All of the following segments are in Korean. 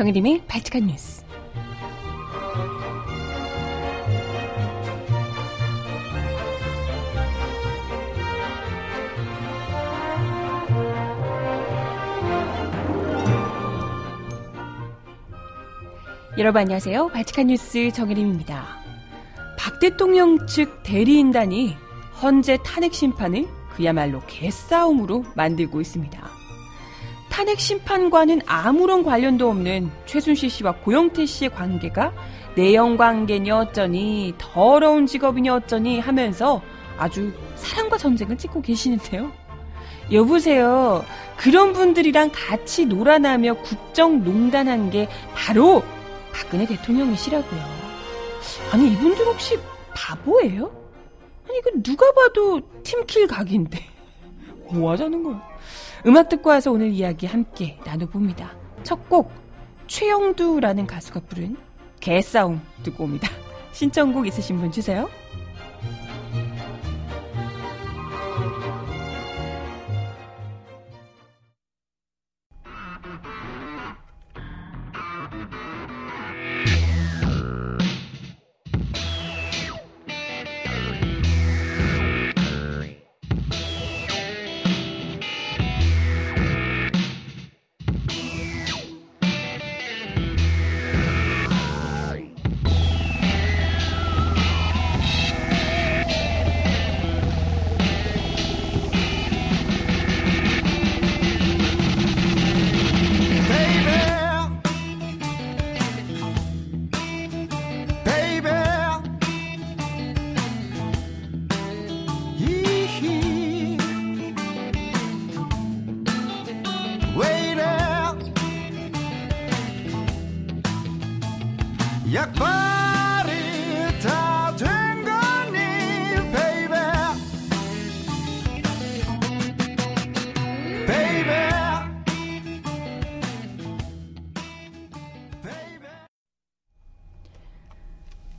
정혜림의 발칙한 뉴스. 여러분 안녕하세요. 발칙한 뉴스 정혜림입니다. 박 대통령 측 대리인단이 헌재 탄핵 심판을 그야말로 개싸움으로 만들고 있습니다. 탄핵 심판과는 아무런 관련도 없는 최순실 씨와 고영태 씨의 관계가 내연 관계니 어쩌니 더러운 직업이니 어쩌니 하면서 아주 사랑과 전쟁을 찍고 계시는데요. 여보세요. 그런 분들이랑 같이 놀아나며 국정농단한 게 바로 박근혜 대통령이시라고요. 아니 이분들 혹시 바보예요? 아니 이거 누가 봐도 팀킬 각인데 뭐 하자는 거야? 음악 듣고 와서 오늘 이야기 함께 나눠봅니다. 첫 곡 최영두라는 가수가 부른 개싸움 듣고 옵니다. 신청곡 있으신 분 주세요.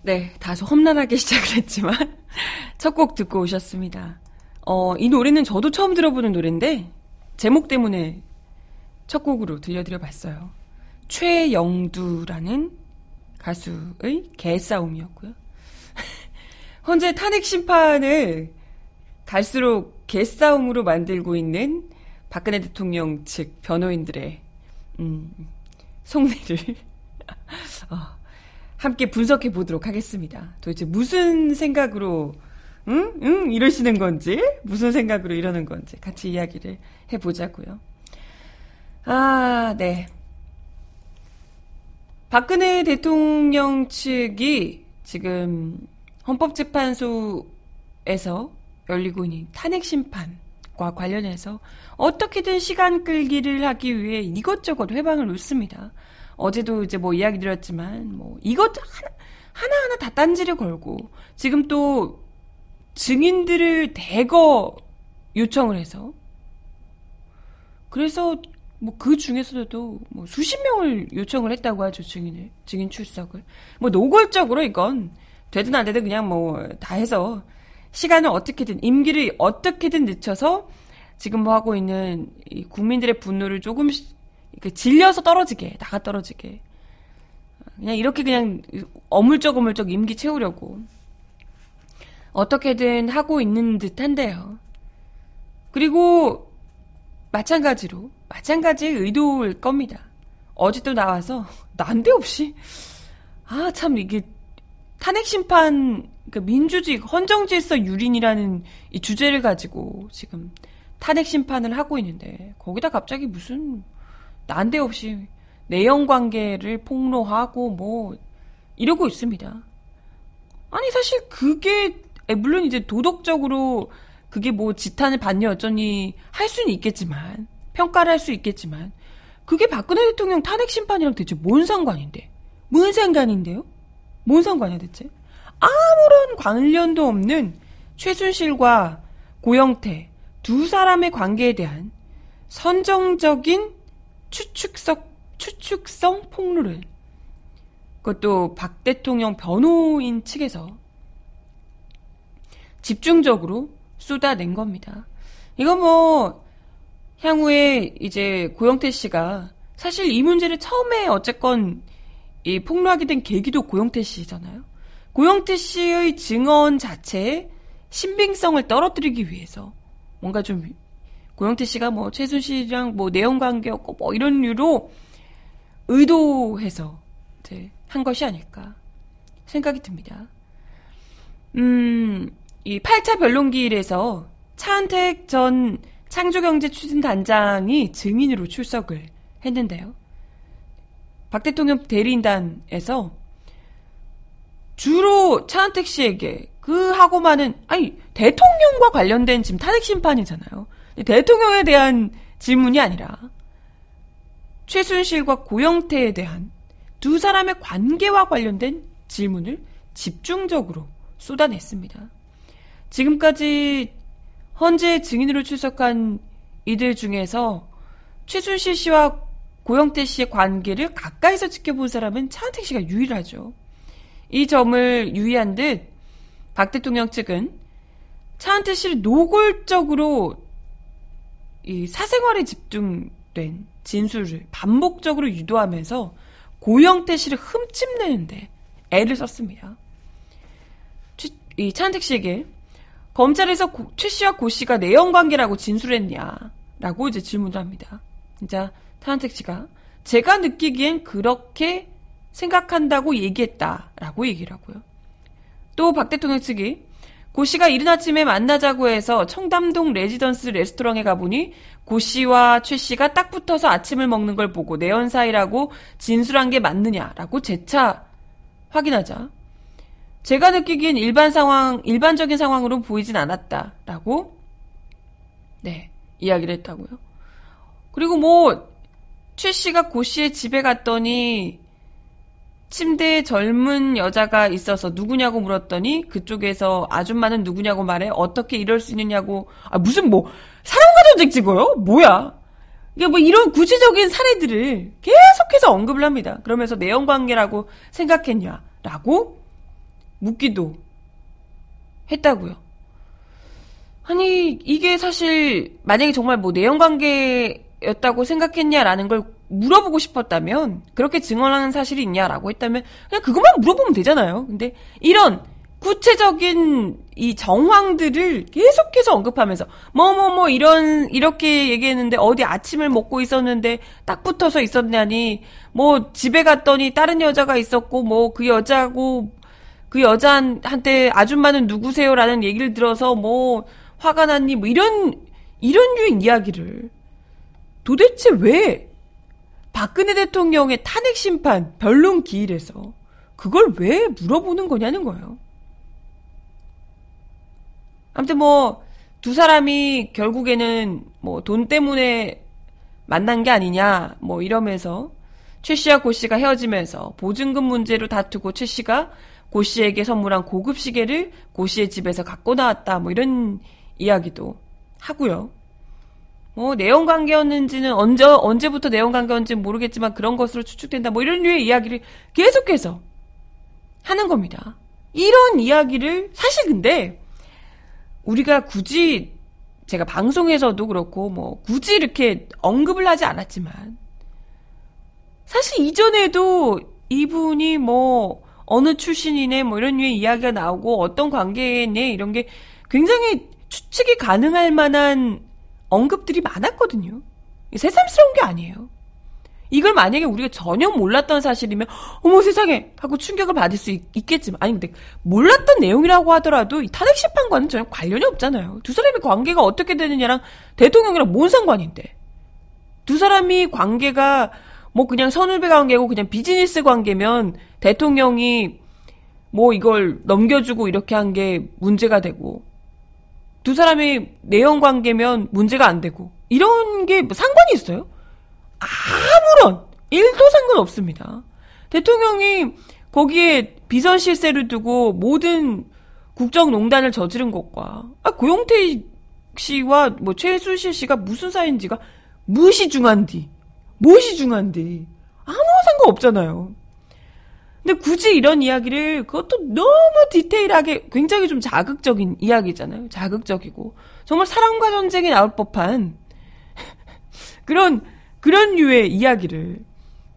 네, 다소 험난하게 시작을 했지만 첫 곡 듣고 오셨습니다. 어, 이 노래는 저도 처음 들어보는 노래인데 제목 때문에 첫 곡으로 들려드려 봤어요. 최영두라는 가수의 개싸움이었고요. 현재 탄핵 심판을 갈수록 개싸움으로 만들고 있는 박근혜 대통령 측 변호인들의 음, 속내를 어, 함께 분석해 보도록 하겠습니다. 도대체 무슨 생각으로 응? 응? 이러시는 건지, 무슨 생각으로 이러는 건지 같이 이야기를 해보자고요. 아, 네. 박근혜 대통령 측이 지금 헌법재판소에서 열리고 있는 탄핵 심판과 관련해서 어떻게든 시간 끌기를 하기 위해 이것저것 회방을 놓습니다. 어제도 이제 뭐 이야기 드렸지만 뭐 이것 하나 하나하나 다 딴지를 걸고 지금 또 증인들을 대거 요청을 해서 그래서 뭐 그 중에서도 뭐 수십 명을 요청을 했다고 하죠 증인을 증인 출석을. 뭐 노골적으로 이건 되든 안 되든 그냥 뭐 다 해서 시간을 어떻게든 임기를 어떻게든 늦춰서 지금 뭐 하고 있는 이 국민들의 분노를 조금씩 질려서 떨어지게 나가 떨어지게 그냥 이렇게 그냥 어물쩍 어물쩍 임기 채우려고 어떻게든 하고 있는 듯한데요. 그리고 마찬가지로 마찬가지의 의도일 겁니다. 어제 또 나와서 난데없이 아 참 이게 탄핵 심판 그 민주주의 헌정 질서 유린이라는 이 주제를 가지고 지금 탄핵 심판을 하고 있는데 거기다 갑자기 무슨 난데없이 내연 관계를 폭로하고 뭐 이러고 있습니다. 아니 사실 그게 물론 이제 도덕적으로 그게 뭐 지탄을 받니 어쩌니 할 수는 있겠지만 평가를 할 수 있겠지만 그게 박근혜 대통령 탄핵 심판이랑 대체 뭔 상관인데? 뭔 상관인데요? 뭔 상관이야 대체? 아무런 관련도 없는 최순실과 고영태 두 사람의 관계에 대한 선정적인 추측성 추측성 폭로를 그것도 박 대통령 변호인 측에서 집중적으로 쏟아낸 겁니다. 이거 뭐 향후에 이제 고영태 씨가 사실 이 문제를 처음에 어쨌건 이 폭로하게 된 계기도 고영태 씨잖아요. 고영태 씨의 증언 자체의 신빙성을 떨어뜨리기 위해서 뭔가 좀 고영태 씨가 뭐 최순실이랑 뭐 내용 관계였고 뭐 이런 이유로 의도해서 이제 한 것이 아닐까 생각이 듭니다. 음, 이 8차 변론기일에서 차은택 전 창조경제 추진단장이 증인으로 출석을 했는데요. 박 대통령 대리인단에서 주로 차은택 씨에게 그 하고 많은 아니 대통령과 관련된 지금 탄핵 심판이잖아요. 대통령에 대한 질문이 아니라 최순실과 고영태에 대한 두 사람의 관계와 관련된 질문을 집중적으로 쏟아냈습니다. 지금까지 헌재 증인으로 출석한 이들 중에서 최순실 씨와 고영태 씨의 관계를 가까이서 지켜본 사람은 차은택 씨가 유일하죠. 이 점을 유의한 듯 박 대통령 측은 차은택 씨를 노골적으로 이 사생활에 집중된 진술을 반복적으로 유도하면서 고영태 씨를 흠집내는데 애를 썼습니다. 이 차은택 씨에게 검찰에서 고, 최 씨와 고 씨가 내연 관계라고 진술했냐라고 이제 질문을 합니다. 진짜 차은택 씨가 제가 느끼기엔 그렇게 생각한다고 얘기했다라고 얘기를 하고요. 또 박 대통령 측이 고 씨가 이른 아침에 만나자고 해서 청담동 레지던스 레스토랑에 가보니 고 씨와 최 씨가 딱 붙어서 아침을 먹는 걸 보고 내연 사이라고 진술한 게 맞느냐라고 재차 확인하자 제가 느끼기엔 일반 상황, 일반적인 상황으로 보이진 않았다라고 네 이야기를 했다고요. 그리고 뭐 최 씨가 고 씨의 집에 갔더니 침대에 젊은 여자가 있어서 누구냐고 물었더니 그쪽에서 아줌마는 누구냐고 말해 어떻게 이럴 수 있느냐고 아 무슨 뭐 사랑과 전쟁 찍어요? 뭐야? 이게 뭐 이런 구체적인 사례들을 계속해서 언급을 합니다. 그러면서 내연 관계라고 생각했냐라고 묻기도 했다고요. 아니 이게 사실 만약에 정말 뭐 내연 관계였다고 생각했냐라는 걸 물어보고 싶었다면 그렇게 증언하는 사실이 있냐라고 했다면 그냥 그것만 물어보면 되잖아요. 근데 이런 구체적인 이 정황들을 계속해서 언급하면서 뭐 뭐 뭐 뭐 이런 이렇게 얘기했는데 어디 아침을 먹고 있었는데 딱 붙어서 있었냐니 뭐 집에 갔더니 다른 여자가 있었고 뭐 그 여자고 그 여자한테 아줌마는 누구세요라는 얘기를 들어서 뭐 화가 났니 뭐 이런 이런 유의 이야기를 도대체 왜 박근혜 대통령의 탄핵 심판 변론 기일에서 그걸 왜 물어보는 거냐는 거예요. 아무튼 뭐 두 사람이 결국에는 뭐 돈 때문에 만난 게 아니냐 뭐 이러면서 최 씨와 고 씨가 헤어지면서 보증금 문제로 다투고 최 씨가 고 씨에게 선물한 고급 시계를 고 씨의 집에서 갖고 나왔다 뭐 이런 이야기도 하고요. 뭐 내용 관계였는지는 언제 언제부터 내용 관계였는지는 모르겠지만 그런 것으로 추측된다. 뭐 이런 류의 이야기를 계속해서 하는 겁니다. 이런 이야기를 사실 근데 우리가 굳이 제가 방송에서도 그렇고 뭐 굳이 이렇게 언급을 하지 않았지만 사실 이전에도 이분이 뭐 어느 출신이네 뭐 이런 류의 이야기가 나오고 어떤 관계네 이런 게 굉장히 추측이 가능할 만한 언급들이 많았거든요. 새삼스러운 게 아니에요. 이걸 만약에 우리가 전혀 몰랐던 사실이면 어머 세상에 하고 충격을 받을 수 있, 겠지만 아니 근데 몰랐던 내용이라고 하더라도 이 탄핵 심판과는 전혀 관련이 없잖아요. 두 사람의 관계가 어떻게 되느냐랑 대통령이랑 뭔 상관인데 두 사람이 관계가 뭐 그냥 선후배 관계고 그냥 비즈니스 관계면 대통령이 뭐 이걸 넘겨주고 이렇게 한 게 문제가 되고 두 사람이 내연 관계면 문제가 안 되고 이런 게 뭐 상관이 있어요? 아무런 일도 상관없습니다. 대통령이 거기에 비선 실세를 두고 모든 국정농단을 저지른 것과 아, 고용태 씨와 뭐 최순실 씨가 무슨 사이인지가 무시 중한디 무시 중한디 아무 상관 없잖아요. 근데 굳이 이런 이야기를 그것도 너무 디테일하게 굉장히 좀 자극적인 이야기잖아요. 자극적이고 정말 사랑과 전쟁이 나올 법한 그런 그런 류의 이야기를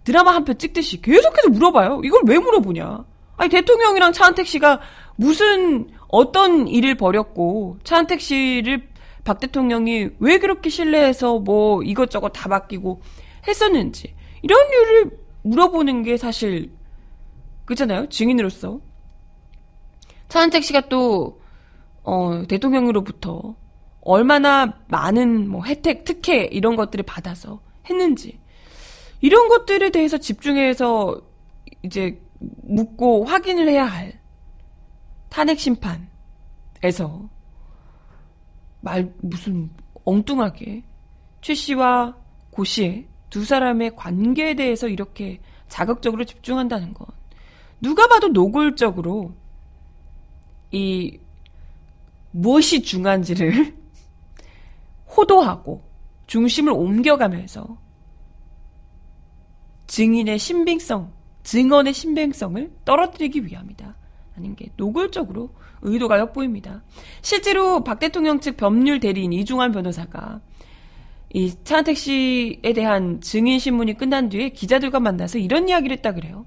드라마 한 편 찍듯이 계속해서 물어봐요. 이걸 왜 물어보냐? 아니 대통령이랑 차은택 씨가 무슨 어떤 일을 벌였고 차은택 씨를 박 대통령이 왜 그렇게 신뢰해서 뭐 이것저것 다 맡기고 했었는지 이런 류를 물어보는 게 사실 그잖아요? 증인으로서. 차은택 씨가 또 어, 대통령으로부터 얼마나 많은 뭐 혜택 특혜 이런 것들을 받아서 했는지. 이런 것들에 대해서 집중해서 이제 묻고 확인을 해야 할 탄핵 심판에서 말 무슨 엉뚱하게 최 씨와 고 씨의 두 사람의 관계에 대해서 이렇게 자극적으로 집중한다는 건 누가 봐도 노골적으로 이 무엇이 중요한지를 호도하고 중심을 옮겨가면서 증인의 신빙성, 증언의 신빙성을 떨어뜨리기 위함이다. 하는 게 노골적으로 의도가 엿보입니다. 실제로 박 대통령 측 법률 대리인 이중환 변호사가 이 차은택 씨에 대한 증인 신문이 끝난 뒤에 기자들과 만나서 이런 이야기를 했다 그래요.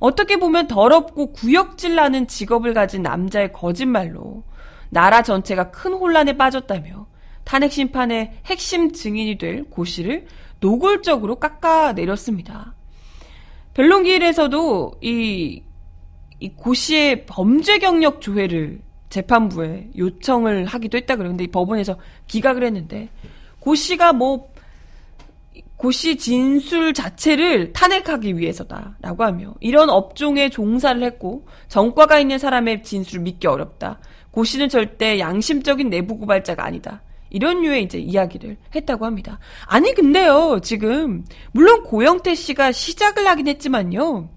어떻게 보면 더럽고 구역질 나는 직업을 가진 남자의 거짓말로 나라 전체가 큰 혼란에 빠졌다며 탄핵 심판의 핵심 증인이 될 고 씨를 노골적으로 깎아내렸습니다. 변론기일에서도 이, 이 고 씨의 범죄 경력 조회를 재판부에 요청을 하기도 했다 그러는데 법원에서 기각을 했는데 고 씨가 뭐 고씨 진술 자체를 탄핵하기 위해서다라고 하며 이런 업종에 종사를 했고 전과가 있는 사람의 진술을 믿기 어렵다. 고 씨는 절대 양심적인 내부 고발자가 아니다. 이런 류의 이제 이야기를 했다고 합니다. 아니 근데요 지금 물론 고영태 씨가 시작을 하긴 했지만요.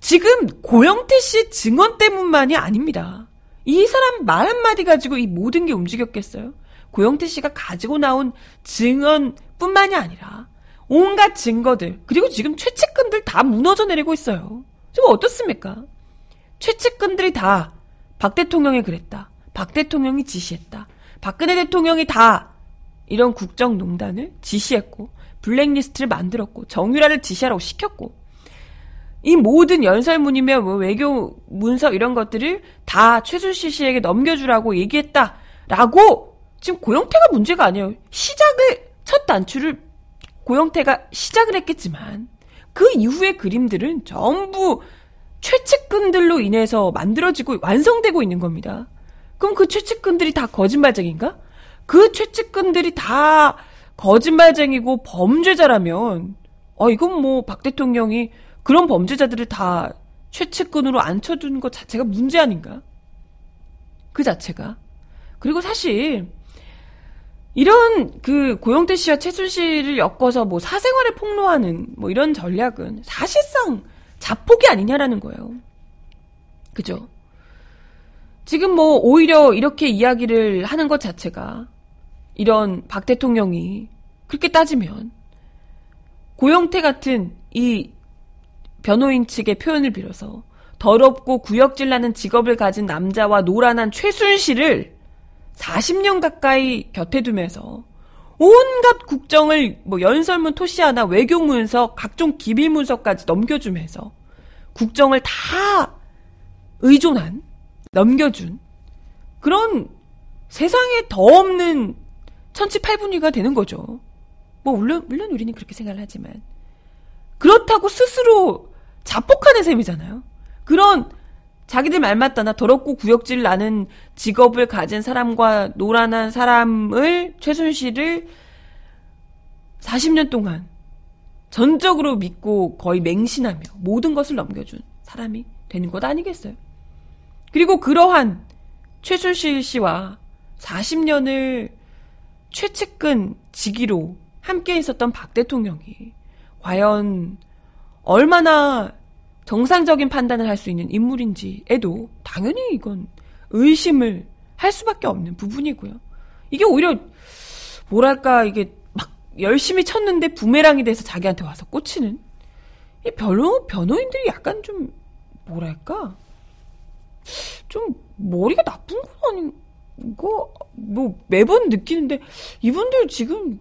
지금 고영태 씨 증언 때문만이 아닙니다. 이 사람 말 한마디 가지고 이 모든 게 움직였겠어요? 고영태 씨가 가지고 나온 증언 뿐만이 아니라 온갖 증거들 그리고 지금 최측근들 다 무너져 내리고 있어요. 지금 어떻습니까? 최측근들이 다 박 대통령이 그랬다. 박 대통령이 지시했다. 박근혜 대통령이 다 이런 국정농단을 지시했고 블랙리스트를 만들었고 정유라를 지시하라고 시켰고 이 모든 연설문이며 뭐 외교 문서 이런 것들을 다 최순실 씨에게 넘겨주라고 얘기했다라고 지금 고영태가 문제가 아니에요. 시작을 첫 단추를 고영태가 시작을 했겠지만 그 이후의 그림들은 전부 최측근들로 인해서 만들어지고 완성되고 있는 겁니다. 그럼 그 최측근들이 다 거짓말쟁인가? 그 최측근들이 다 거짓말쟁이고 범죄자라면 어 이건 뭐 박 대통령이 그런 범죄자들을 다 최측근으로 앉혀둔 것 자체가 문제 아닌가? 그 자체가. 그리고 사실 이런 그 고영태 씨와 최순실을 엮어서 뭐 사생활을 폭로하는 뭐 이런 전략은 사실상 자폭이 아니냐라는 거예요. 그죠? 지금 뭐 오히려 이렇게 이야기를 하는 것 자체가 이런 박 대통령이 그렇게 따지면 고영태 같은 이 변호인 측의 표현을 빌어서 더럽고 구역질 나는 직업을 가진 남자와 노란한 최순실을 40년 가까이 곁에 두면서 온갖 국정을 뭐 연설문 토시 하나 외교 문서 각종 기밀 문서까지 넘겨주면서 국정을 다 의존한 넘겨준 그런 세상에 더 없는 천치팔분위가 되는 거죠. 뭐 물론 물론 우리는 그렇게 생각을 하지만 그렇다고 스스로 자폭하는 셈이잖아요. 그런 자기들 말 맞다나 더럽고 구역질 나는 직업을 가진 사람과 노란한 사람을 최순실을 40년 동안 전적으로 믿고 거의 맹신하며 모든 것을 넘겨준 사람이 되는 것 아니겠어요? 그리고 그러한 최순실 씨와 40년을 최측근 직위로 함께 있었던 박 대통령이 과연 얼마나 정상적인 판단을 할 수 있는 인물인지에도 당연히 이건 의심을 할 수밖에 없는 부분이고요. 이게 오히려 뭐랄까 이게 막 열심히 쳤는데 부메랑이 돼서 자기한테 와서 꽂히는 이 변호 변호인들이 약간 좀 뭐랄까 좀 머리가 나쁜 건 아닌 거뭐 매번 느끼는데 이분들 지금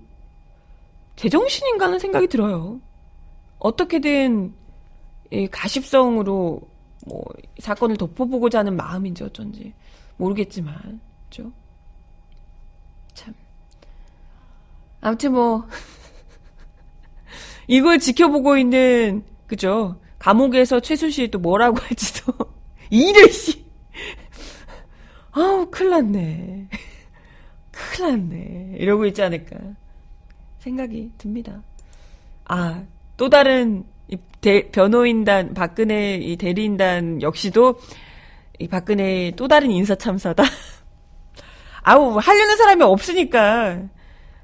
제정신인가 하는 생각이 들어요. 어떻게든 가십성으로 뭐 사건을 덮어보고자 하는 마음인지 어쩐지 모르겠지만, 그죠? 참. 아무튼 뭐 이걸 지켜보고 있는 그죠? 감옥에서 최순실이 또 뭐라고 할지도 이래 씨. 아우 큰일 났네. 큰일 났네. 이러고 있지 않을까 생각이 듭니다. 아, 또 다른 이 대, 변호인단 박근혜 이 대리인단 역시도 이 박근혜 또 다른 인사 참사다. 아우 하려는 사람이 없으니까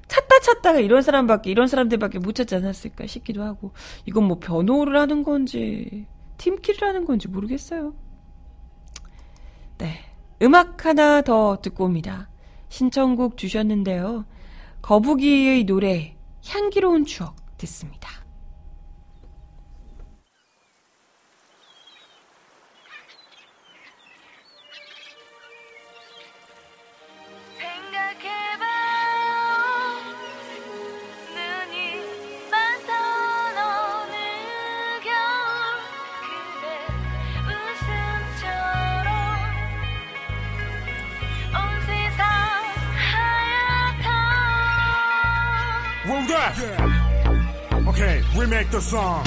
찾다 찾다가 이런 사람밖에 이런 사람들밖에 못 찾지 않았을까 싶기도 하고 이건 뭐 변호를 하는 건지 팀킬을 하는 건지 모르겠어요. 네. 음악 하나 더 듣고 옵니다. 신청곡 주셨는데요. 거북이의 노래 향기로운 추억 듣습니다. Yeah. Okay, remake the song.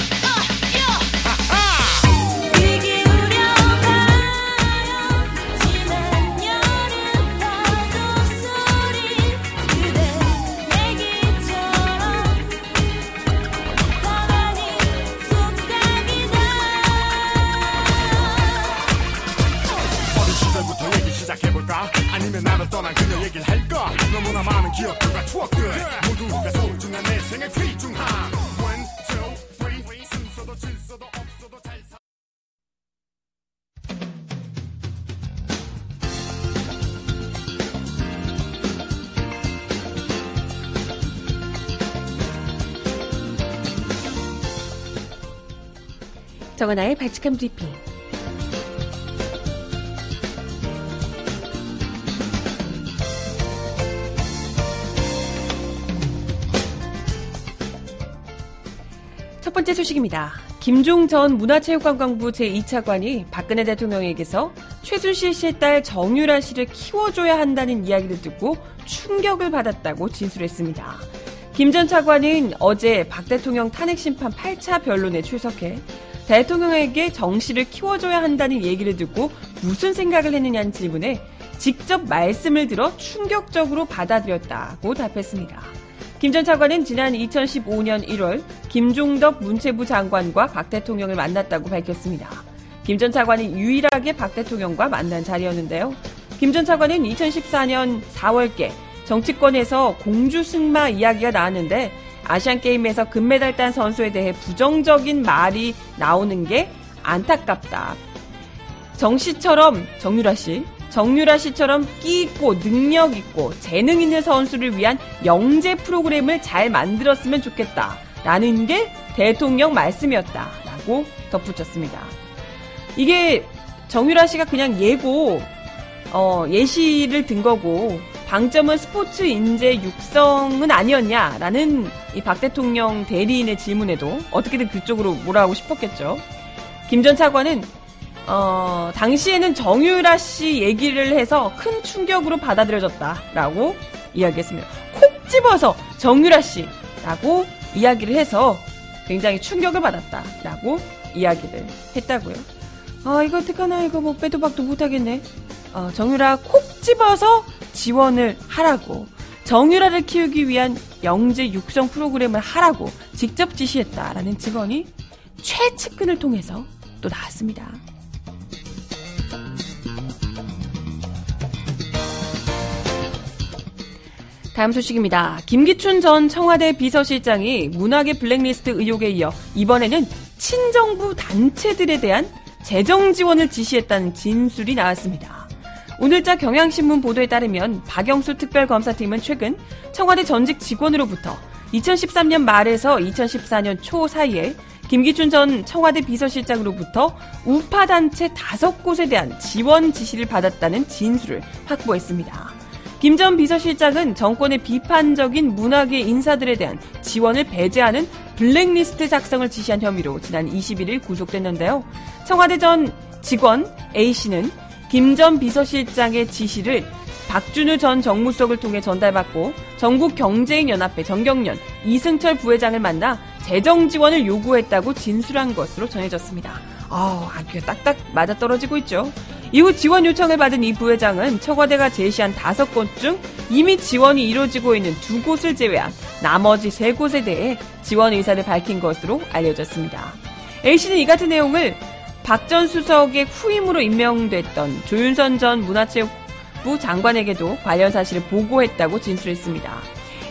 시작해볼까? 아니면 나를 떠난 그녀 얘기를 할까? 너무나 많은 기억들과 추억들 모두가 소 중한 내 생의 귀중함. 정은아의 발칙한 브리핑 번째 소식입니다. 김종 전 문화체육관광부 제2차관이 박근혜 대통령에게서 최순실 씨의 딸 정유라 씨를 키워줘야 한다는 이야기를 듣고 충격을 받았다고 진술했습니다. 김 전 차관은 어제 박 대통령 탄핵심판 8차 변론에 출석해 대통령에게 정 씨를 키워줘야 한다는 얘기를 듣고 무슨 생각을 했느냐는 질문에 직접 말씀을 들어 충격적으로 받아들였다고 답했습니다. 김 전 차관은 지난 2015년 1월 김종덕 문체부 장관과 박 대통령을 만났다고 밝혔습니다. 김 전 차관이 유일하게 박 대통령과 만난 자리였는데요. 김 전 차관은 2014년 4월께 정치권에서 공주 승마 이야기가 나왔는데 아시안게임에서 금메달 딴 선수에 대해 부정적인 말이 나오는 게 안타깝다. 정 씨처럼 정유라 씨, 정유라 씨처럼 끼 있고 능력 있고 재능 있는 선수를 위한 영재 프로그램을 잘 만들었으면 좋겠다. 라는 게 대통령 말씀이었다. 라고 덧붙였습니다. 이게 정유라 씨가 그냥 예고, 어, 예시를 든 거고, 방점은 스포츠 인재 육성은 아니었냐라는 이 박 대통령 대리인의 질문에도 어떻게든 그쪽으로 몰아가고 싶었겠죠. 김 전 차관은 어, 당시에는 정유라 씨 얘기를 해서 큰 충격으로 받아들여졌다라고 이야기했습니다. 콕 집어서 정유라 씨라고 이야기를 해서 굉장히 충격을 받았다라고 이야기를 했다고요. 아, 이거 어떡하나, 이거 뭐 빼도 박도 못하겠네. 어, 정유라 콕 집어서 지원을 하라고. 정유라를 키우기 위한 영재 육성 프로그램을 하라고 직접 지시했다라는 증언이 최측근을 통해서 또 나왔습니다. 다음 소식입니다. 김기춘 전 청와대 비서실장이 문학의 블랙리스트 의혹에 이어 이번에는 친정부 단체들에 대한 재정 지원을 지시했다는 진술이 나왔습니다. 오늘자 경향신문 보도에 따르면 박영수 특별검사팀은 최근 청와대 전직 직원으로부터 2013년 말에서 2014년 초 사이에 김기춘 전 청와대 비서실장으로부터 우파단체 다섯 곳에 대한 지원 지시를 받았다는 진술을 확보했습니다. 김 전 비서실장은 정권의 비판적인 문화계 인사들에 대한 지원을 배제하는 블랙리스트 작성을 지시한 혐의로 지난 21일 구속됐는데요. 청와대 전 직원 A씨는 김 전 비서실장의 지시를 박준우 전 정무수석을 통해 전달받고 전국경제인연합회 정경련 이승철 부회장을 만나 재정 지원을 요구했다고 진술한 것으로 전해졌습니다. 아, 아귀가 딱딱 맞아떨어지고 있죠. 이후 지원 요청을 받은 이 부회장은 청와대가 제시한 다섯 곳 중 이미 지원이 이루어지고 있는 두 곳을 제외한 나머지 세 곳에 대해 지원 의사를 밝힌 것으로 알려졌습니다. A씨는 이 같은 내용을 박 전 수석의 후임으로 임명됐던 조윤선 전 문화체육부 장관에게도 관련 사실을 보고했다고 진술했습니다.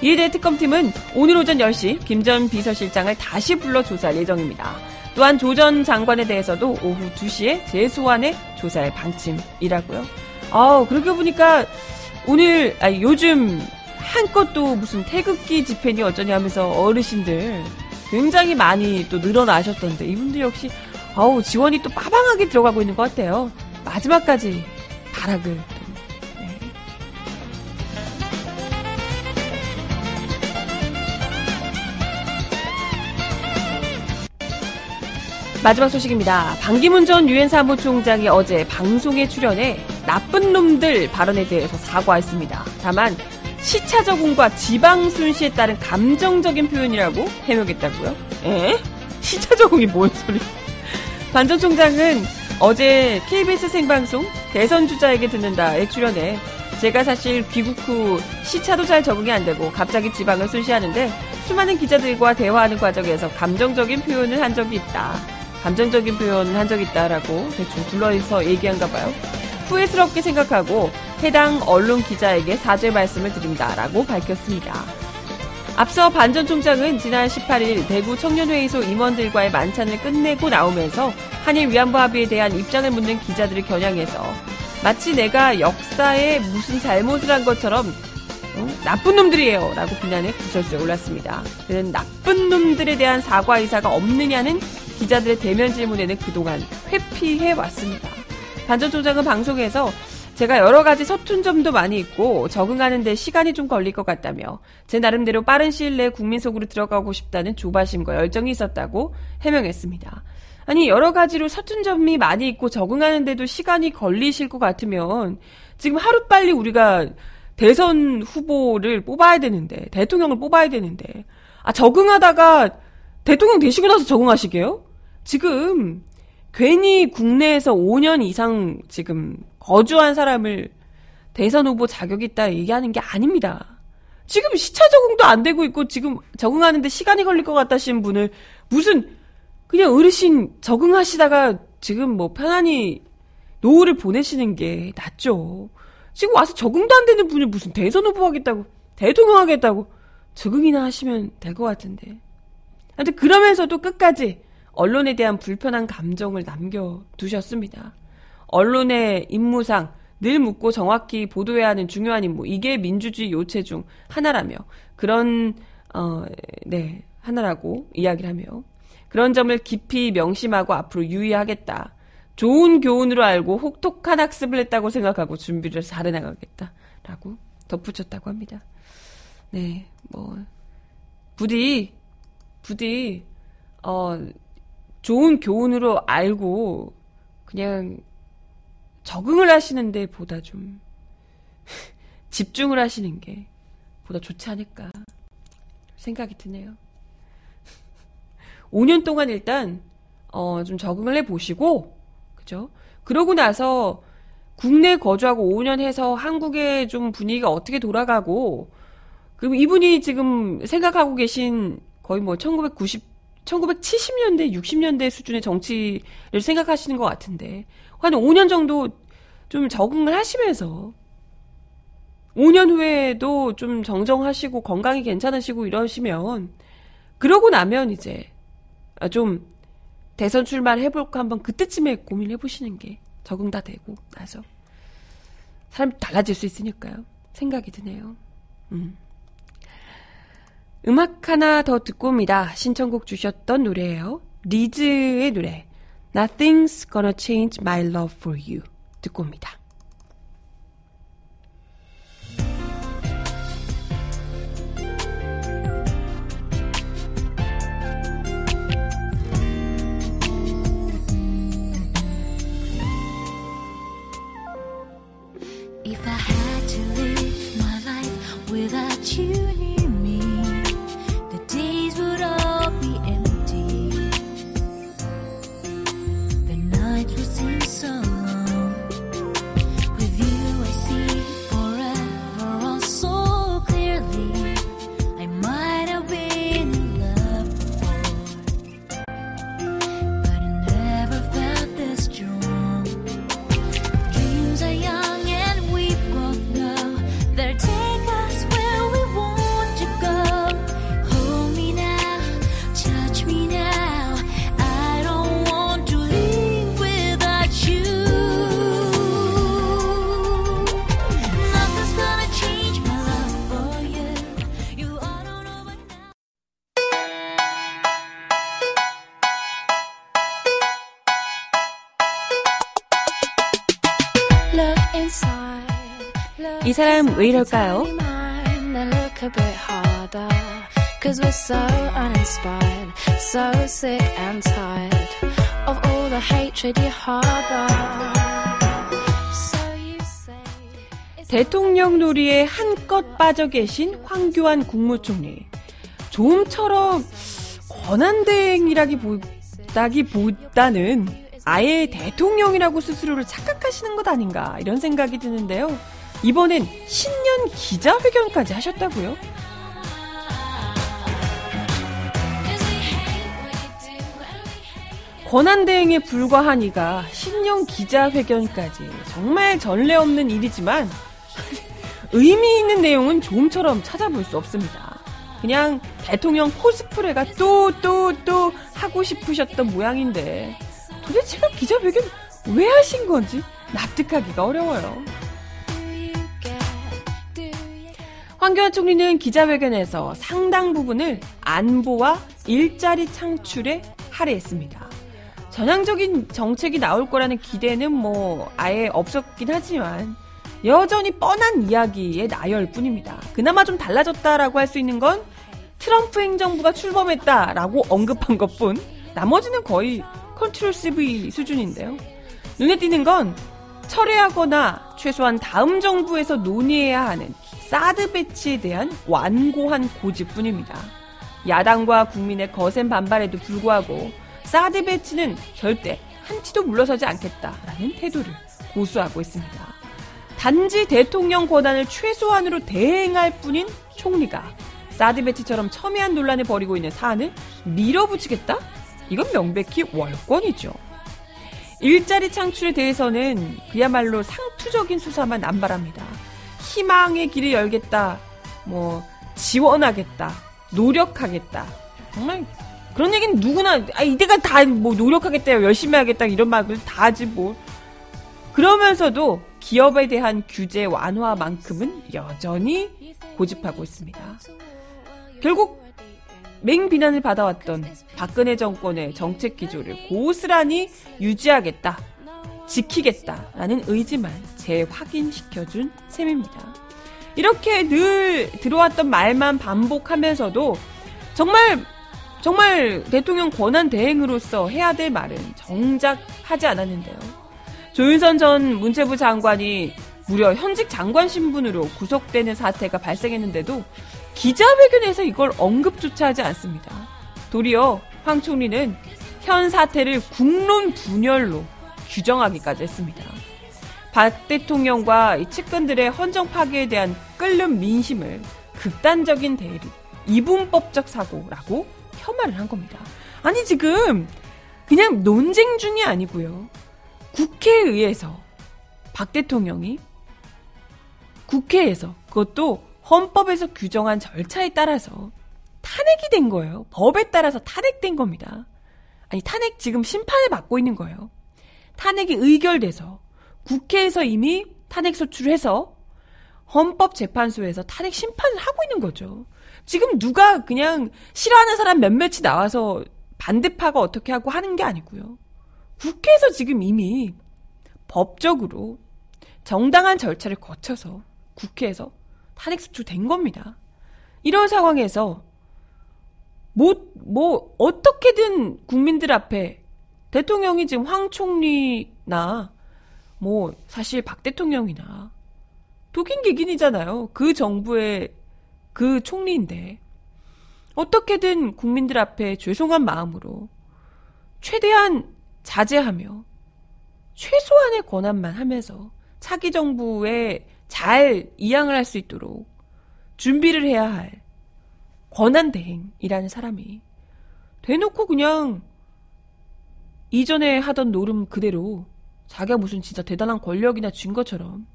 이에 대해 특검팀은 오늘 오전 10시 김 전 비서실장을 다시 불러 조사할 예정입니다. 또한 조 전 장관에 대해서도 오후 2시에 재소환해 조사할 방침이라고요. 아 그렇게 보니까 오늘 아니, 요즘 한껏 또 무슨 태극기 집회니 어쩌니 하면서 어르신들 굉장히 많이 또 늘어나셨던데 이분들 역시 아우 지원이 또 빠방하게 들어가고 있는 것 같아요. 마지막까지 발악을 마지막 소식입니다. 반기문 전 유엔 사무총장이 어제 방송에 출연해 나쁜 놈들 발언에 대해서 사과했습니다. 다만 시차 적응과 지방 순시에 따른 감정적인 표현이라고 해명했다고요? 에? 시차 적응이 뭔 소리? 반 전 총장은 어제 KBS 생방송 대선 주자에게 듣는다에 출연해 제가 사실 귀국 후 시차도 잘 적응이 안 되고 갑자기 지방을 순시하는데 수많은 기자들과 대화하는 과정에서 감정적인 표현을 한 적이 있다. 감정적인 표현을 한 적이 있다라고 대충 둘러서 얘기한가 봐요. 후회스럽게 생각하고 해당 언론 기자에게 사죄 말씀을 드린다라고 밝혔습니다. 앞서 반전 총장은 지난 18일 대구 청년회의소 임원들과의 만찬을 끝내고 나오면서 한일 위안부 합의에 대한 입장을 묻는 기자들을 겨냥해서 마치 내가 역사에 무슨 잘못을 한 것처럼 어? 나쁜 놈들이에요 라고 비난해 구설수에 올랐습니다. 그는 나쁜 놈들에 대한 사과 의사가 없느냐는 기자들의 대면 질문에는 그동안 회피해 왔습니다. 반전 총장은 방송에서 제가 여러 가지 서툰 점도 많이 있고 적응하는데 시간이 좀 걸릴 것 같다며 제 나름대로 빠른 시일 내에 국민 속으로 들어가고 싶다는 조바심과 열정이 있었다고 해명했습니다. 아니 여러 가지로 서툰 점이 많이 있고 적응하는데도 시간이 걸리실 것 같으면 지금 하루 빨리 우리가 대선 후보를 뽑아야 되는데 대통령을 뽑아야 되는데 아 적응하다가 대통령 되시고 나서 적응하시게요? 지금 괜히 국내에서 5년 이상 지금 거주한 사람을 대선 후보 자격 있다 얘기하는 게 아닙니다. 지금 시차 적응도 안 되고 있고 지금 적응하는데 시간이 걸릴 것 같다신 분을 무슨 그냥 어르신 적응하시다가 지금 뭐 편안히 노후를 보내시는 게 낫죠. 지금 와서 적응도 안 되는 분이 무슨 대선 후보 하겠다고 대통령 하겠다고 적응이나 하시면 될 것 같은데. 하여튼 그러면서도 끝까지 언론에 대한 불편한 감정을 남겨두셨습니다. 언론의 임무상 늘 묻고 정확히 보도해야 하는 중요한 임무. 이게 민주주의 요체 중 하나라며 그런 어, 네 하나라고 이야기를 하며 그런 점을 깊이 명심하고 앞으로 유의하겠다. 좋은 교훈으로 알고 혹독한 학습을 했다고 생각하고 준비를 잘해 나가겠다라고 덧붙였다고 합니다. 네, 뭐 부디 부디 어 좋은 교훈으로 알고 그냥 적응을 하시는 데 보다 좀 집중을 하시는 게 보다 좋지 않을까 생각이 드네요. 5년 동안 일단 어, 좀 적응을 해 보시고 그죠? 그러고 나서 국내 거주하고 5년 해서 한국의 좀 분위기가 어떻게 돌아가고 그 이분이 지금 생각하고 계신 거의 뭐 1990, 1970년대, 60년대 수준의 정치를 생각하시는 것 같은데 한 5년 정도 좀 적응을 하시면서 5년 후에도 좀 정정하시고 건강이 괜찮으시고 이러시면 그러고 나면 이제 좀 대선 출마를 해볼까 한번 그때쯤에 고민해 보시는 게 적응 다 되고 나서 사람이 달라질 수 있으니까요. 생각이 드네요. 음. 음악 하나 더 듣고 옵니다. 신청곡 주셨던 노래예요. 리즈의 노래 Nothing's Gonna Change My Love For You 듣고 옵니다. 왜 이럴까요? Cause we're so uninspired, so sick and tired of all the hatred you harbor. So you say 대통령 놀이에 한껏 빠져 계신 황교안 국무총리. 좀처럼 권한대행이라기보다는 아예 대통령이라고 스스로를 착각하시는 것 아닌가 이런 생각이 드는데요. 이번엔 신년 기자회견까지 하셨다고요? 권한대행에 불과하니가 신년 기자회견까지 정말 전례 없는 일이지만 의미 있는 내용은 좀처럼 찾아볼 수 없습니다. 그냥 대통령 코스프레가 또 또또 하고 싶으셨던 모양인데 도대체 그 기자회견 왜 하신 건지 납득하기가 어려워요. 황교안 총리는 기자회견에서 상당 부분을 안보와 일자리 창출에 할애했습니다. 전향적인 정책이 나올 거라는 기대는 뭐 아예 없었긴 하지만 여전히 뻔한 이야기의 나열 뿐입니다. 그나마 좀 달라졌다라고 할 수 있는 건 트럼프 행정부가 출범했다라고 언급한 것 뿐, 나머지는 거의 컨트롤 CV 수준인데요. 눈에 띄는 건 철회하거나 최소한 다음 정부에서 논의해야 하는 사드 배치에 대한 완고한 고집뿐입니다. 야당과 국민의 거센 반발에도 불구하고 사드 배치는 절대 한치도 물러서지 않겠다라는 태도를 고수하고 있습니다. 단지 대통령 권한을 최소한으로 대행할 뿐인 총리가 사드 배치처럼 첨예한 논란을 벌이고 있는 사안을 밀어붙이겠다? 이건 명백히 월권이죠. 일자리 창출에 대해서는 그야말로 상투적인 수사만 남발합니다. 희망의 길을 열겠다, 뭐, 지원하겠다, 노력하겠다. 정말, 그런 얘기는 누구나, 아, 이때가 다 뭐, 노력하겠다, 열심히 하겠다, 이런 말을 다 하지, 뭐. 그러면서도 기업에 대한 규제 완화만큼은 여전히 고집하고 있습니다. 결국 맹비난을 받아왔던 박근혜 정권의 정책 기조를 고스란히 유지하겠다, 지키겠다라는 의지만 재확인시켜준 셈입니다. 이렇게 늘 들어왔던 말만 반복하면서도 정말 정말 대통령 권한 대행으로서 해야 될 말은 정작 하지 않았는데요. 조윤선 전 문체부 장관이 무려 현직 장관 신분으로 구속되는 사태가 발생했는데도 기자회견에서 이걸 언급조차 하지 않습니다. 도리어 황 총리는 현 사태를 국론 분열로 규정하기까지 했습니다. 박 대통령과 측근들의 헌정 파괴에 대한 끓는 민심을 극단적인 대립, 이분법적 사고라고 폄하를 한 겁니다. 아니 지금 그냥 논쟁 중이 아니고요. 국회에 의해서 박 대통령이 국회에서 그것도 헌법에서 규정한 절차에 따라서 탄핵이 된 거예요. 법에 따라서 탄핵된 겁니다. 아니 탄핵 지금 심판을 받고 있는 거예요. 탄핵이 의결돼서 국회에서 이미 탄핵 소추를 해서 헌법재판소에서 탄핵 심판을 하고 있는 거죠. 지금 누가 그냥 싫어하는 사람 몇몇이 나와서 반대파가 어떻게 하고 하는 게 아니고요. 국회에서 지금 이미 법적으로 정당한 절차를 거쳐서 국회에서 탄핵 수출된 겁니다. 이런 상황에서 뭐, 뭐, 어떻게든 국민들 앞에 대통령이 지금 황 총리나 뭐, 사실 박 대통령이나 독인 개긴이잖아요. 그 정부의 그 총리인데 어떻게든 국민들 앞에 죄송한 마음으로 최대한 자제하며 최소한의 권한만 하면서 차기 정부에 잘 이양을 할 수 있도록 준비를 해야 할 권한 대행이라는 사람이 대놓고 그냥 이전에 하던 노름 그대로 자기가 무슨 진짜 대단한 권력이나 쥔 것처럼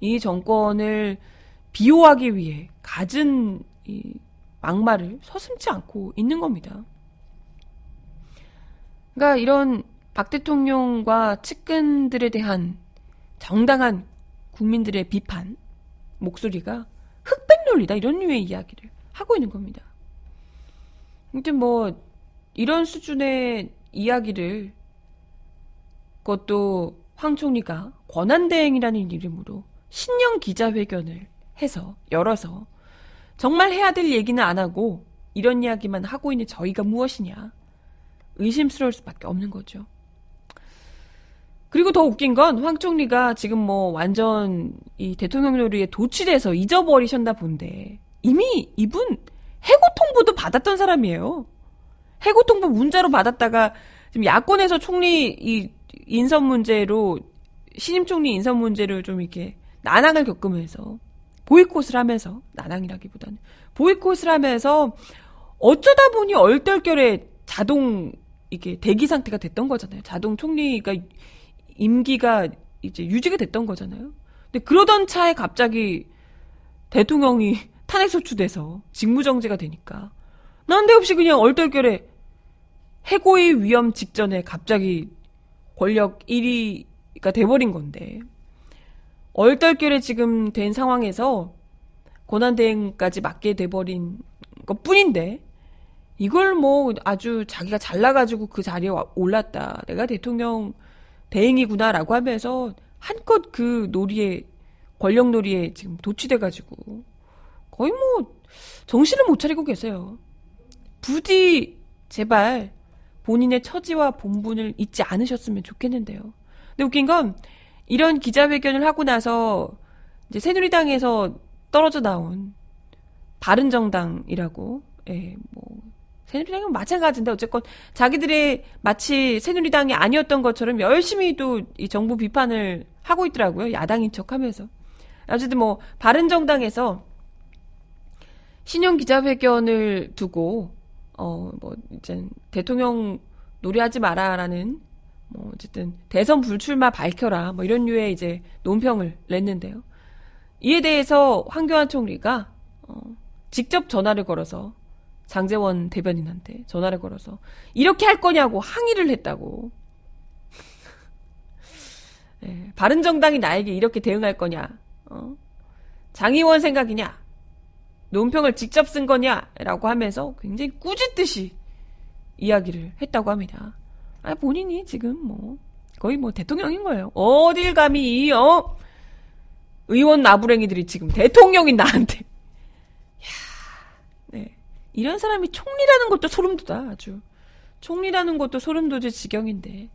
이 정권을 비호하기 위해 갖은 이 막말을 서슴지 않고 있는 겁니다. 그러니까 이런 박 대통령과 측근들에 대한 정당한 국민들의 비판 목소리가 흑백 논리다 이런 류의 이야기를 하고 있는 겁니다. 근데 뭐 이런 수준의 이야기를 그것도 황 총리가 권한대행이라는 이름으로 신년 기자회견을 해서 열어서 정말 해야 될 얘기는 안 하고 이런 이야기만 하고 있는 저희가 무엇이냐 의심스러울 수밖에 없는 거죠. 그리고 더 웃긴 건 황 총리가 지금 뭐 완전 이 대통령 놀이에 도취돼서 잊어버리셨나 본데 이미 이분 해고 통보도 받았던 사람이에요. 해고 통보 문자로 받았다가 지금 야권에서 총리 이 인선 문제로 신임 총리 인선 문제를 좀 이렇게 난항을 겪으면서 보이콧을 하면서 난항이라기보다는 보이콧을 하면서 어쩌다 보니 얼떨결에 자동 이게 대기 상태가 됐던 거잖아요. 자동 총리가 임기가 이제 유지가 됐던 거잖아요. 근데 그러던 차에 갑자기 대통령이 탄핵소추돼서 직무정지가 되니까 난데없이 그냥 얼떨결에 해고의 위험 직전에 갑자기 권력 1위가 돼버린 건데 얼떨결에 지금 된 상황에서 권한대행까지 맡게 돼버린 것 뿐인데 이걸 뭐 아주 자기가 잘나가지고 그 자리에 올랐다. 내가 대통령 대행이구나라고 하면서 한껏 그 놀이에 권력 놀이에 지금 도취돼가지고 거의 뭐 정신을 못 차리고 계세요. 부디 제발 본인의 처지와 본분을 잊지 않으셨으면 좋겠는데요. 근데 웃긴 건 이런 기자회견을 하고 나서 이제 새누리당에서 떨어져 나온 바른정당이라고 예, 뭐 새누리당은 마찬가지인데 어쨌건 자기들의 마치 새누리당이 아니었던 것처럼 열심히 또 이 정부 비판을 하고 있더라고요. 야당인 척하면서. 어쨌든 뭐 바른정당에서 신용 기자회견을 두고 어 뭐 이제 대통령 노래하지 마라라는 뭐 어쨌든 대선 불출마 밝혀라 뭐 이런 류의 이제 논평을 냈는데요. 이에 대해서 황교안 총리가 어 직접 전화를 걸어서 장재원 대변인한테 전화를 걸어서 이렇게 할 거냐고 항의를 했다고. 네, 바른정당이 나에게 이렇게 대응할 거냐? 어? 장의원 생각이냐? 논평을 직접 쓴 거냐라고 하면서 굉장히 꾸짖듯이 이야기를 했다고 합니다. 아 본인이 지금 뭐 거의 뭐 대통령인 거예요. 어딜 감히 이 어? 의원 나부랭이들이 지금 대통령인 나한테. 야, 네. 이런 사람이 총리라는 것도 소름 돋아 아주. 총리라는 것도 소름 돋을 지경인데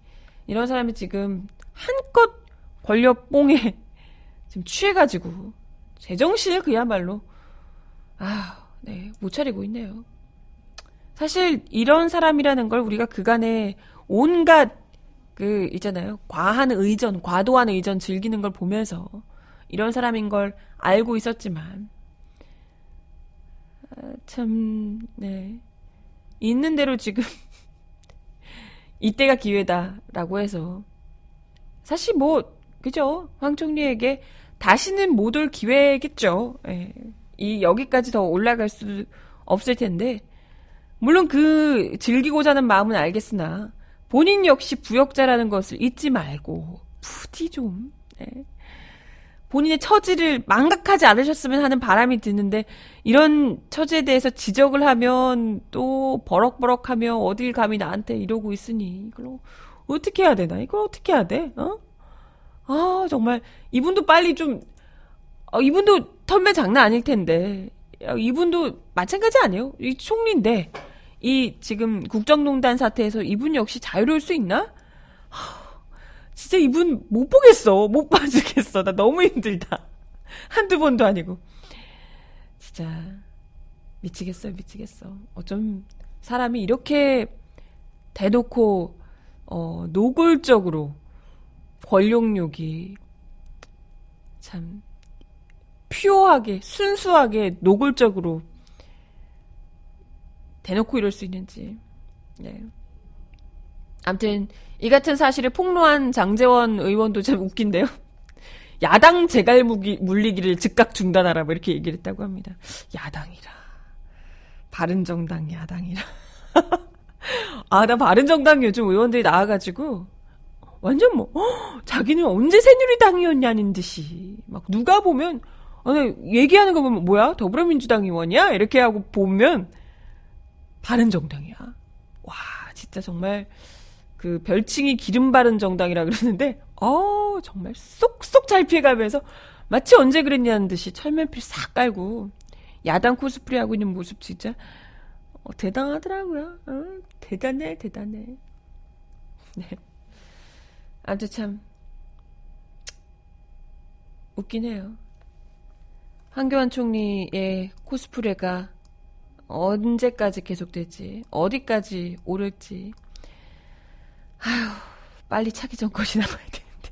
이런 사람이 지금 한껏 권력 뽕에 지금 취해가지고 제정신을 그야말로 아, 네, 못 차리고 있네요. 사실 이런 사람이라는 걸 우리가 그간에 온갖 그 있잖아요. 과한 의전, 과도한 의전 즐기는 걸 보면서 이런 사람인 걸 알고 있었지만 아, 참, 네. 있는 대로 지금 이때가 기회다라고 해서 사실 뭐 그죠 황 총리에게 다시는 못 올 기회겠죠. 예. 이 여기까지 더 올라갈 수 없을 텐데 물론 그 즐기고자 하는 마음은 알겠으나 본인 역시 부역자라는 것을 잊지 말고 부디 좀 네. 본인의 처지를 망각하지 않으셨으면 하는 바람이 드는데 이런 처지에 대해서 지적을 하면 또 버럭버럭하며 어딜 감히 나한테 이러고 있으니 이걸 어떻게 해야 되나 이걸 어떻게 해야 돼? 어? 아 정말 이분도 빨리 좀 어, 이분도 털매 장난 아닐 텐데 이분도 마찬가지 아니에요? 이 총리인데 이 지금 국정농단 사태에서 이분 역시 자유로울 수 있나? 진짜 이분 못 보겠어. 못 봐주겠어. 나 너무 힘들다. 한두 번도 아니고. 진짜 미치겠어요. 미치겠어. 어쩜 사람이 이렇게 대놓고 어, 노골적으로 권력욕이 참 퓨어하게 순수하게 노골적으로 대놓고 이럴 수 있는지. 네. 암튼 이 같은 사실을 폭로한 장재원 의원도 참 웃긴데요. 야당 재갈 물리기를 즉각 중단하라 뭐 이렇게 얘기를 했다고 합니다. 야당이라. 바른정당 야당이라. 아, 나 바른정당 요즘 의원들이 나와가지고 완전 뭐 어, 자기는 언제 새누리당이었냐는 듯이 막 누가 보면 아니 얘기하는 거 보면 뭐야 더불어민주당 의원이야 이렇게 하고 보면 바른 정당이야. 와 진짜 정말 그 별칭이 기름 바른 정당이라 그러는데 어, 정말 쏙쏙 잘 피해가면서 마치 언제 그랬냐는 듯이 철면필 싹 깔고 야당 코스프레 하고 있는 모습 진짜 어, 대단하더라고요. 어, 대단해, 대단해. 네. 아주 참 웃긴 해요. 황교안 총리의 코스프레가 언제까지 계속될지, 어디까지 오를지. 아휴, 빨리 차기 전까지 나가야 되는데.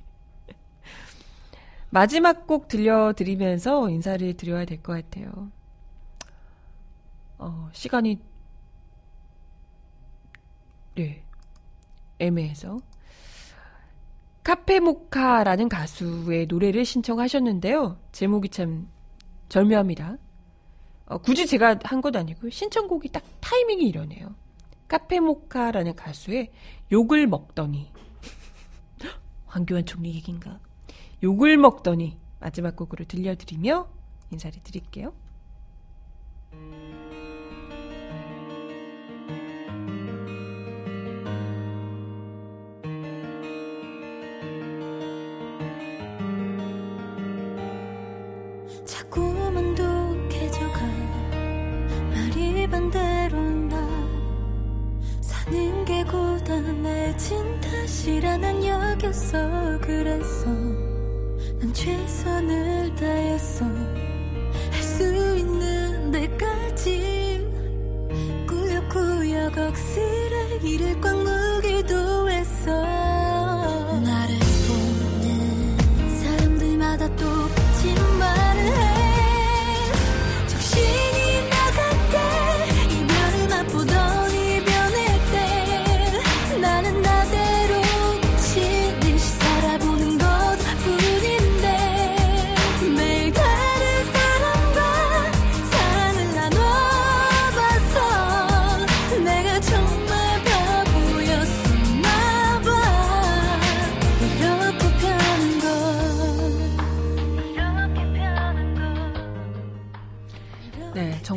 마지막 곡 들려드리면서 인사를 드려야 될 것 같아요. 어, 시간이, 네, 애매해서. 카페모카라는 가수의 노래를 신청하셨는데요. 제목이 참 절묘합니다. 어, 굳이 제가 한 것도 아니고 신청곡이 딱 타이밍이 이러네요. 카페모카라는 가수의 욕을 먹더니 황교안 총리 얘긴가? 욕을 먹더니 마지막 곡으로 들려드리며 인사를 드릴게요. 난 여겼어. 그래서 난 최선을 다했어 할 수 있는 데까지. 꾸역꾸역 억스레 일을 꽉 무기도 했어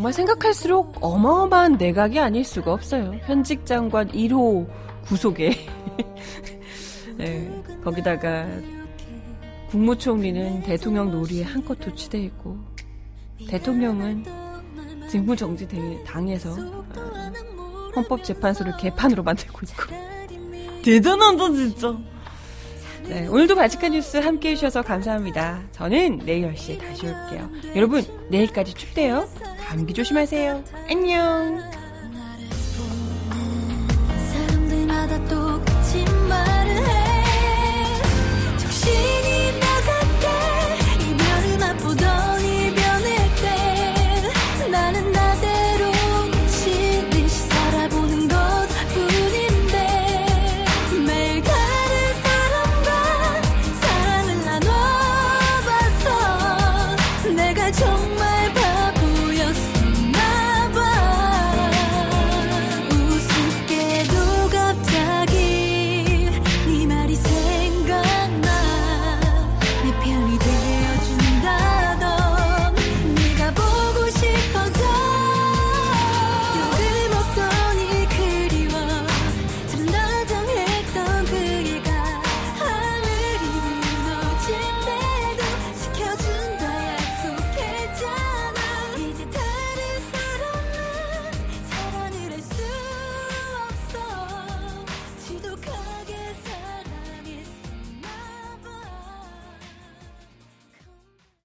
정말 생각할수록 어마어마한 내각이 아닐 수가 없어요. 현직 장관 1호 구속에. 네, 거기다가 국무총리는 대통령 놀이에 한껏 도취돼 있고, 대통령은 직무정지 대- 당해서 어, 헌법재판소를 개판으로 만들고 있고. 대단하다, 진짜. 네, 오늘도 바칙한 뉴스 함께 해 주셔서 감사합니다. 저는 내일 10시에 다시 올게요. 여러분, 내일까지 춥대요. 감기 조심하세요. 안녕.